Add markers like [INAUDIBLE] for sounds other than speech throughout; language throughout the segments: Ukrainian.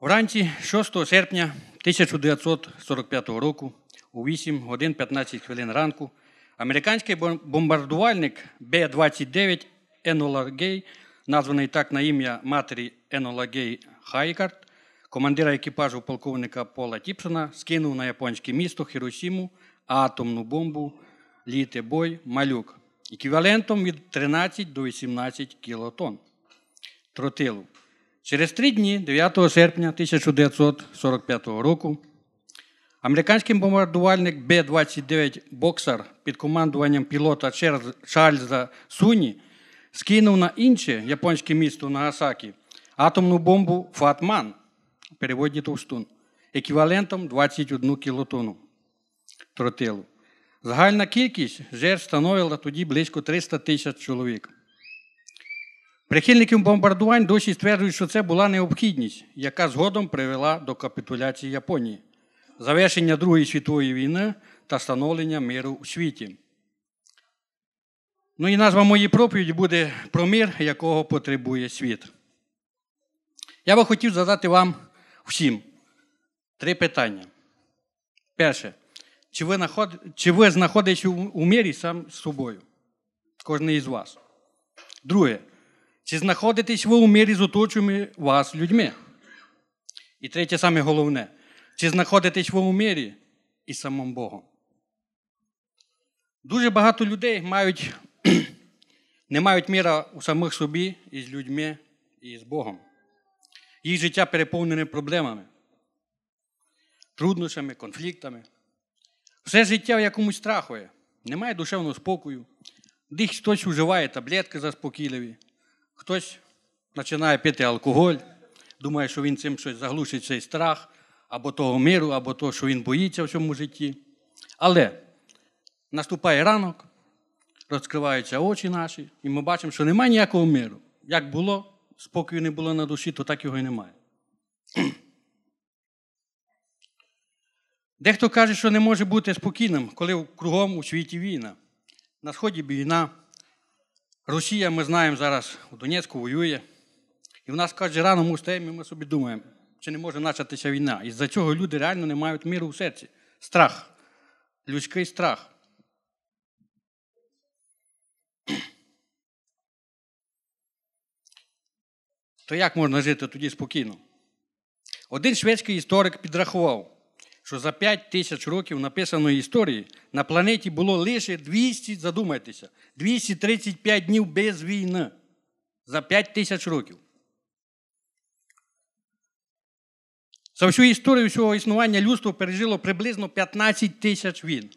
Вранці 6 серпня 1945 року у 8 годин 15 хвилин ранку американський бомбардувальник Б-29 Енола Гей, названий так на ім'я матері Енола Гей Хайкарт, командира екіпажу полковника Пола Тіпсона, скинув на японське місто Хіросіму атомну бомбу літебой Малюк еквівалентом від 13 до 18 кілотон тротилу. Через три дні, 9 серпня 1945 року, американський бомбардувальник Б-29 Боксер під командуванням пілота Чарльз- Чарльза Суні скинув на інше японське місто Нагасакі атомну бомбу Фатман, переводі Товстун, еквівалентом 21 кілотону тротилу. Загальна кількість жертв становила тоді близько 300 тисяч чоловік. Прихильники бомбардувань досі стверджують, що це була необхідність, яка згодом привела до капітуляції Японії, завершення Другої світової війни та становлення миру у світі. Ну і назва моєї проповіді буде про мир, якого потребує світ. Я би хотів задати вам всім три питання. Перше. Чи ви, наход... чи ви знаходитесь у, мирі сам з собою? Кожен із вас. Друге. Чи знаходитесь ви у мирі з оточуючими вас людьми? І третє, саме головне. Чи знаходитесь ви у мирі із самим Богом? Дуже багато людей мають, [CLEARS THROAT] не мають міра у самих собі і з людьми, і з Богом. Їх життя переповнене проблемами, труднощами, конфліктами. Все життя в якомусь страхує, немає душевного спокою. Десь вживає таблетки заспокійливі, хтось починає пити алкоголь, думає, що він цим щось заглушить цей страх, або того миру, або того, що він боїться в цьому житті. Але наступає ранок, розкриваються очі наші, і ми бачимо, що немає ніякого миру. Як було, спокою не було на душі, то так його і немає. Дехто каже, що не може бути спокійним, коли кругом у світі війна. На сході війна. Росія, ми знаємо, зараз у Донецьку воює. І в нас каже, рано ми встаємо, і ми собі думаємо, чи не може початися війна. І з-за цього люди реально не мають миру в серці. Страх. Людський страх. То як можна жити тоді спокійно? Один шведський історик підрахував, що за 5 тисяч років написаної історії на планеті було лише 200, задумайтеся, 235 днів без війни. За 5 тисяч років. За всю історію свого існування людство пережило приблизно 15 тисяч війн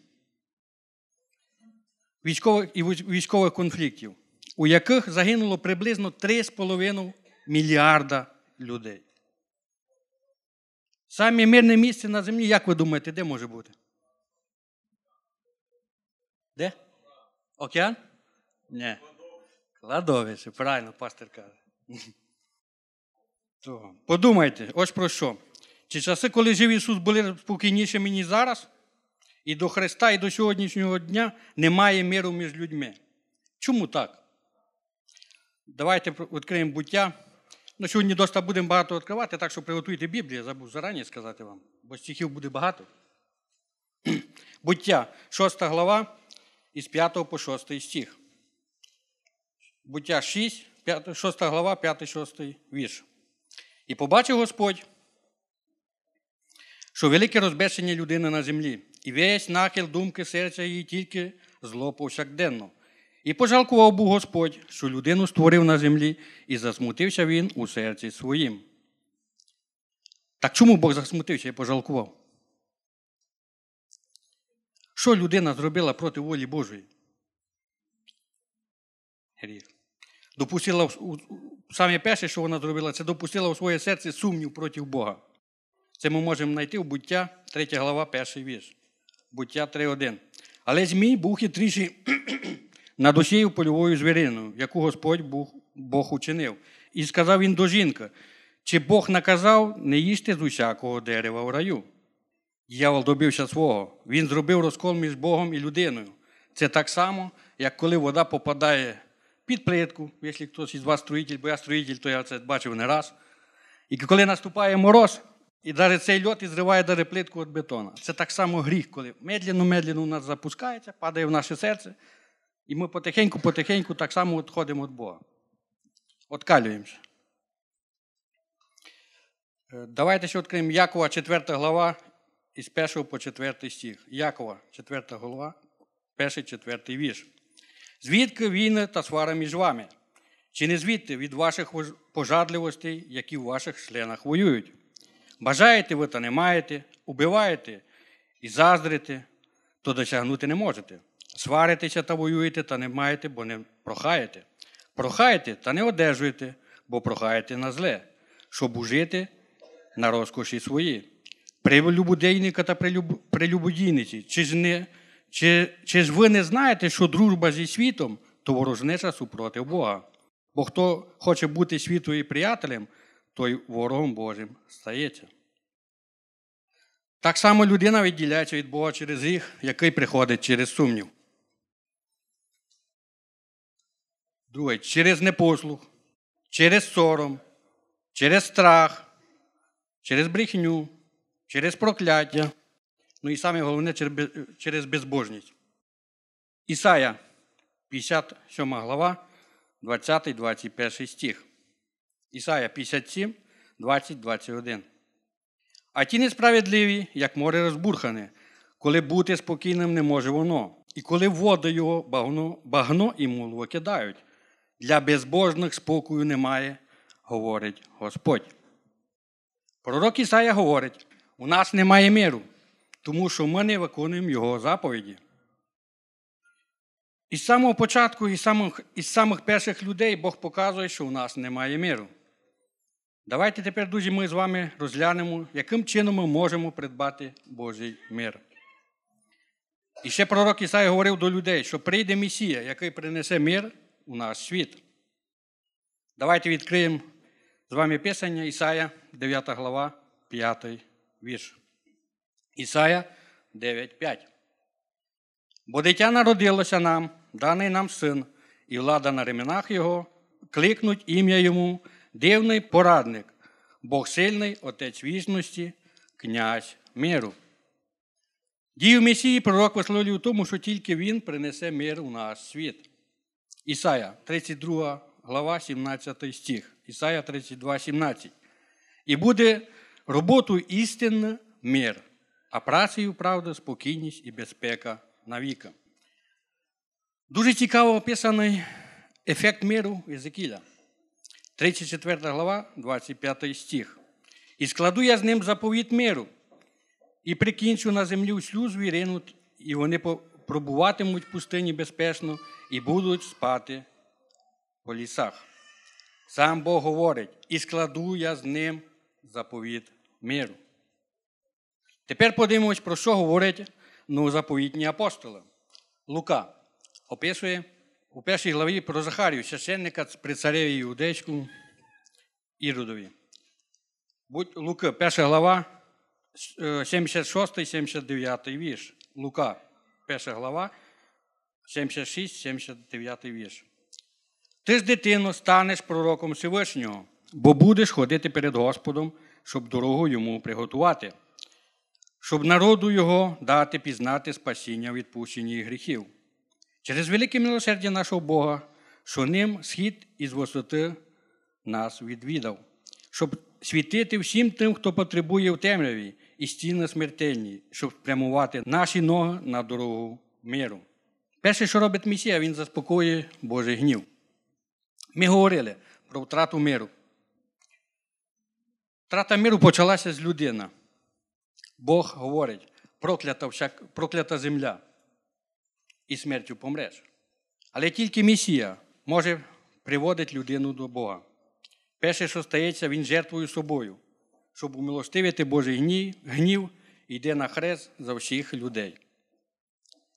військових і військових конфліктів, у яких загинуло приблизно 3,5 мільярда людей. Саме мирне місце на землі, як ви думаєте, де може бути? Де? Океан? Ні. Кладовище, правильно, пастор каже. [LAUGHS] То, Подумайте, ось про що. Чи часи, коли жив Ісус, були спокійнішими, ніж зараз? І до Христа, і до сьогоднішнього дня немає миру між людьми. Чому так? Давайте відкриємо буття. Ну, сьогодні доста будемо багато відкривати, так що приготуйте Біблію, я забув зарані сказати вам, бо стихів буде багато. [CLEARS THROAT] Буття, 6 глава, із 5 по 6 стих. Буття 6, 5, 6 глава, 5-6 вірш. І побачив Господь, що велике розбещення людини на землі, і весь нахил думки серця її тільки зло повсякденно. І пожалкував був Господь, що людину створив на землі, і засмутився він у серці своїм. Так чому Бог засмутився і пожалкував? Що людина зробила проти волі Божої? Гріх. Допустила, саме перше, що вона зробила, це допустила у своє серце сумнів проти Бога. Це ми можемо знайти в буття 3 глава, перший вірш. Буття 3.1. Але Змій був хитріший над усією польовою звіриною, яку Господь Бог, учинив. І сказав він до жінки, чи Бог наказав не їсти з усякого дерева в раю? Дьявол добився свого. Він зробив розкол між Богом і людиною. Це так само, як коли вода попадає під плитку, якщо хтось із вас строїтель, бо я строїтель, то я це бачив не раз. І коли наступає мороз, і навіть цей льот і зриває навіть плитку від бетона. Це так само гріх, коли медленно-медленно у нас запускається, падає в наше серце, і ми потихеньку-потихеньку так само відходимо від Бога. Откалюємося. Е, Давайте ще відкриємо Якова, 4 глава, із 1 по 4 стих. Якова, 4 глава, 1, 4 вірш. Звідки війни та свара між вами? Чи не звідти від ваших пожадливостей, які в ваших членах воюють? Бажаєте ви та не маєте, убиваєте і заздрите, то досягнути не можете. Сваритеся та воюєте, та не маєте, бо не прохаєте. Прохаєте та не одержуєте, бо прохаєте на зле, щоб ужити на розкоші свої. Прелюбодійника та прелюбодійниці, чи ж, не, чи, чи ж ви не знаєте, що дружба зі світом то ворожнеча супротив Бога? Бо хто хоче бути світу і приятелем, той ворогом Божим стається. Так само людина відділяється від Бога через гріх, який приходить через сумнів. Друге, через непослух, через сором, через страх, через брехню, через прокляття. Ну і саме головне через безбожність. Ісая, 57 глава, 20-21 стих. Ісая 57, 20, 21. А ті несправедливі, як море розбурхане, коли бути спокійним не може воно, і коли в воду його багно, багно і мул викидають. Для безбожних спокою немає, говорить Господь. Пророк Ісая говорить: у нас немає миру, тому що ми не виконуємо Його заповіді. Із самого початку, із самих, із самих перших людей Бог показує, що у нас немає миру. Давайте тепер, друзі, ми з вами розглянемо, яким чином ми можемо придбати Божий мир. І ще пророк Ісай говорив до людей, що прийде Месія, який принесе мир у наш світ. Давайте відкриємо з вами Писання Ісая, 9 глава, 5 вірш. Ісая 9.5. Бо дитя народилося нам, даний нам син, і влада на ременах його, кликнуть ім'я йому, дивний порадник, Бог сильний, Отець вічності, князь миру. Дію Месії пророк висловлює в тому, що тільки він принесе мир у наш світ. Ісая, 32 глава, 17 стих. Ісая 32, 17. І буде роботою істинна мир, а працею правда, спокійність і безпека навіки. Дуже цікаво описаний ефект миру Єзекіля. 34 глава, 25 стих. І складу я з ним заповіт миру, і прикінчу на землі всю звірину, і вони пробуватимуть в пустині безпечно і будуть спати по лісах. Сам Бог говорить, і складу я з ним заповіт миру. Тепер подивимось, про що говорять ну, заповітні апостоли. Лука описує у першій главі про Захарію, священника при цареві Іудейському Іродові. Будь Луки, перша глава, 76-79 вірш. Лука, перша глава, 76-79 вірш. Ти ж, дитино, станеш пророком Всевишнього, бо будеш ходити перед Господом, щоб дорогу йому приготувати, щоб народу його дати пізнати спасіння в відпущенні гріхів. Через велике милосердя нашого Бога, що ним схід із висоти нас відвідав, щоб світити всім тим, хто потребує в темряві і стіни смертельні, щоб спрямувати наші ноги на дорогу миру. Перше, що робить Месія, він заспокоює Божий гнів. Ми говорили про втрату миру. Втрата миру почалася з людини. Бог говорить, проклята, всяк, проклята земля і смертю помреш. Але тільки Месія може приводити людину до Бога. Перше, що стається, він жертвою собою, щоб умилостивити Божий гнів, йде на хрест за всіх людей.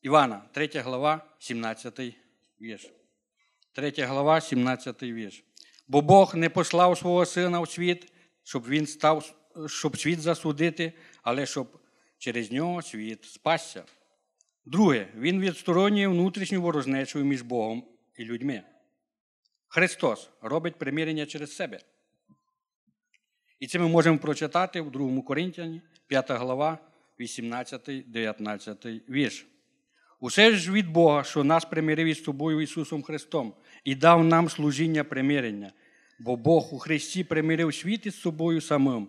Івана, 3 глава, 17 вірш. 3 глава, 17 вірш. Бо Бог не послав свого сина в світ, щоб він став, щоб світ засудити, але щоб через нього світ спасся. Друге, він відсторонює внутрішню ворожнечу між Богом і людьми. Христос робить примирення через себе. І це ми можемо прочитати в 2 Коринтяні, 5 глава, 18-19 вірш. Усе ж від Бога, що нас примирив із собою Ісусом Христом і дав нам служіння примирення, бо Бог у Христі примирив світ із собою самим,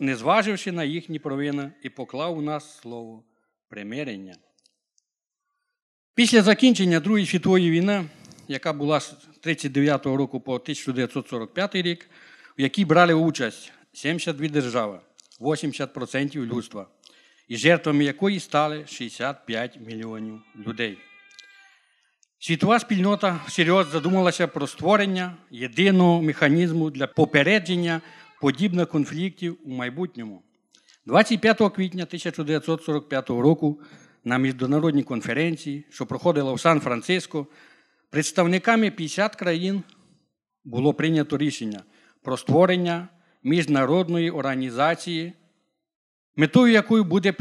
не зваживши на їхні провини, і поклав у нас слово примирення. Після закінчення Другої світової війни, яка була з 39 року по 1945 рік, в якій брали участь 72 держави, 80% людства, і жертвами якої стали 65 мільйонів людей. Світова спільнота серйозно задумалася про створення єдиного механізму для попередження подібних конфліктів у майбутньому. 25 квітня 1945 року на міжнародній конференції, що проходила в Сан-Франциско, представниками 50 країн було прийнято рішення про створення міжнародної організації, метою якої буде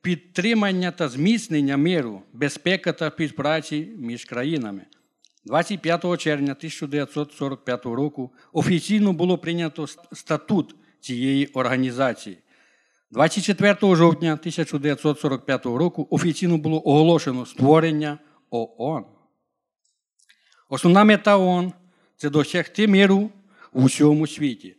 підтримання та зміцнення миру, безпеки та співпраці між країнами. 25 червня 1945 року офіційно було прийнято статут цієї організації. 24 жовтня 1945 року офіційно було оголошено створення ООН. Основна мета ООН це досягти миру у всьому світі.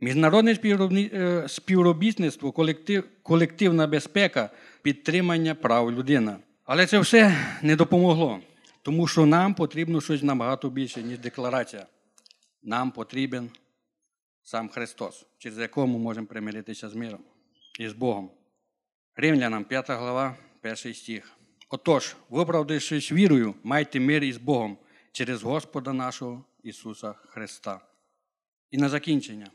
Міжнародне е, співробітництво, колектив, колективна безпека, підтримання прав людини. Але це все не допомогло, тому що нам потрібно щось набагато більше, ніж декларація. Нам потрібен сам Христос, через якого ми можемо примиритися з миром і з Богом. Римлянам 5 глава, 1 стих. Отож, виправдавшись вірою, майте мир із Богом через Господа нашого Ісуса Христа. І на закінчення.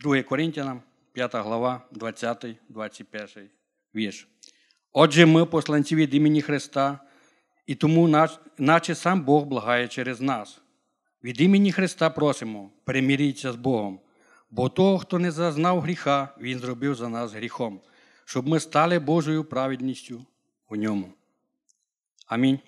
2 Коринтянам, 5 глава, 20-21 вірш. Отже, ми посланці від імені Христа, і тому, наче сам Бог благає через нас. Від імені Христа просимо, переміріться з Богом, бо того, хто не зазнав гріха, Він зробив за нас гріхом, щоб ми стали Божою праведністю у ньому. Амінь.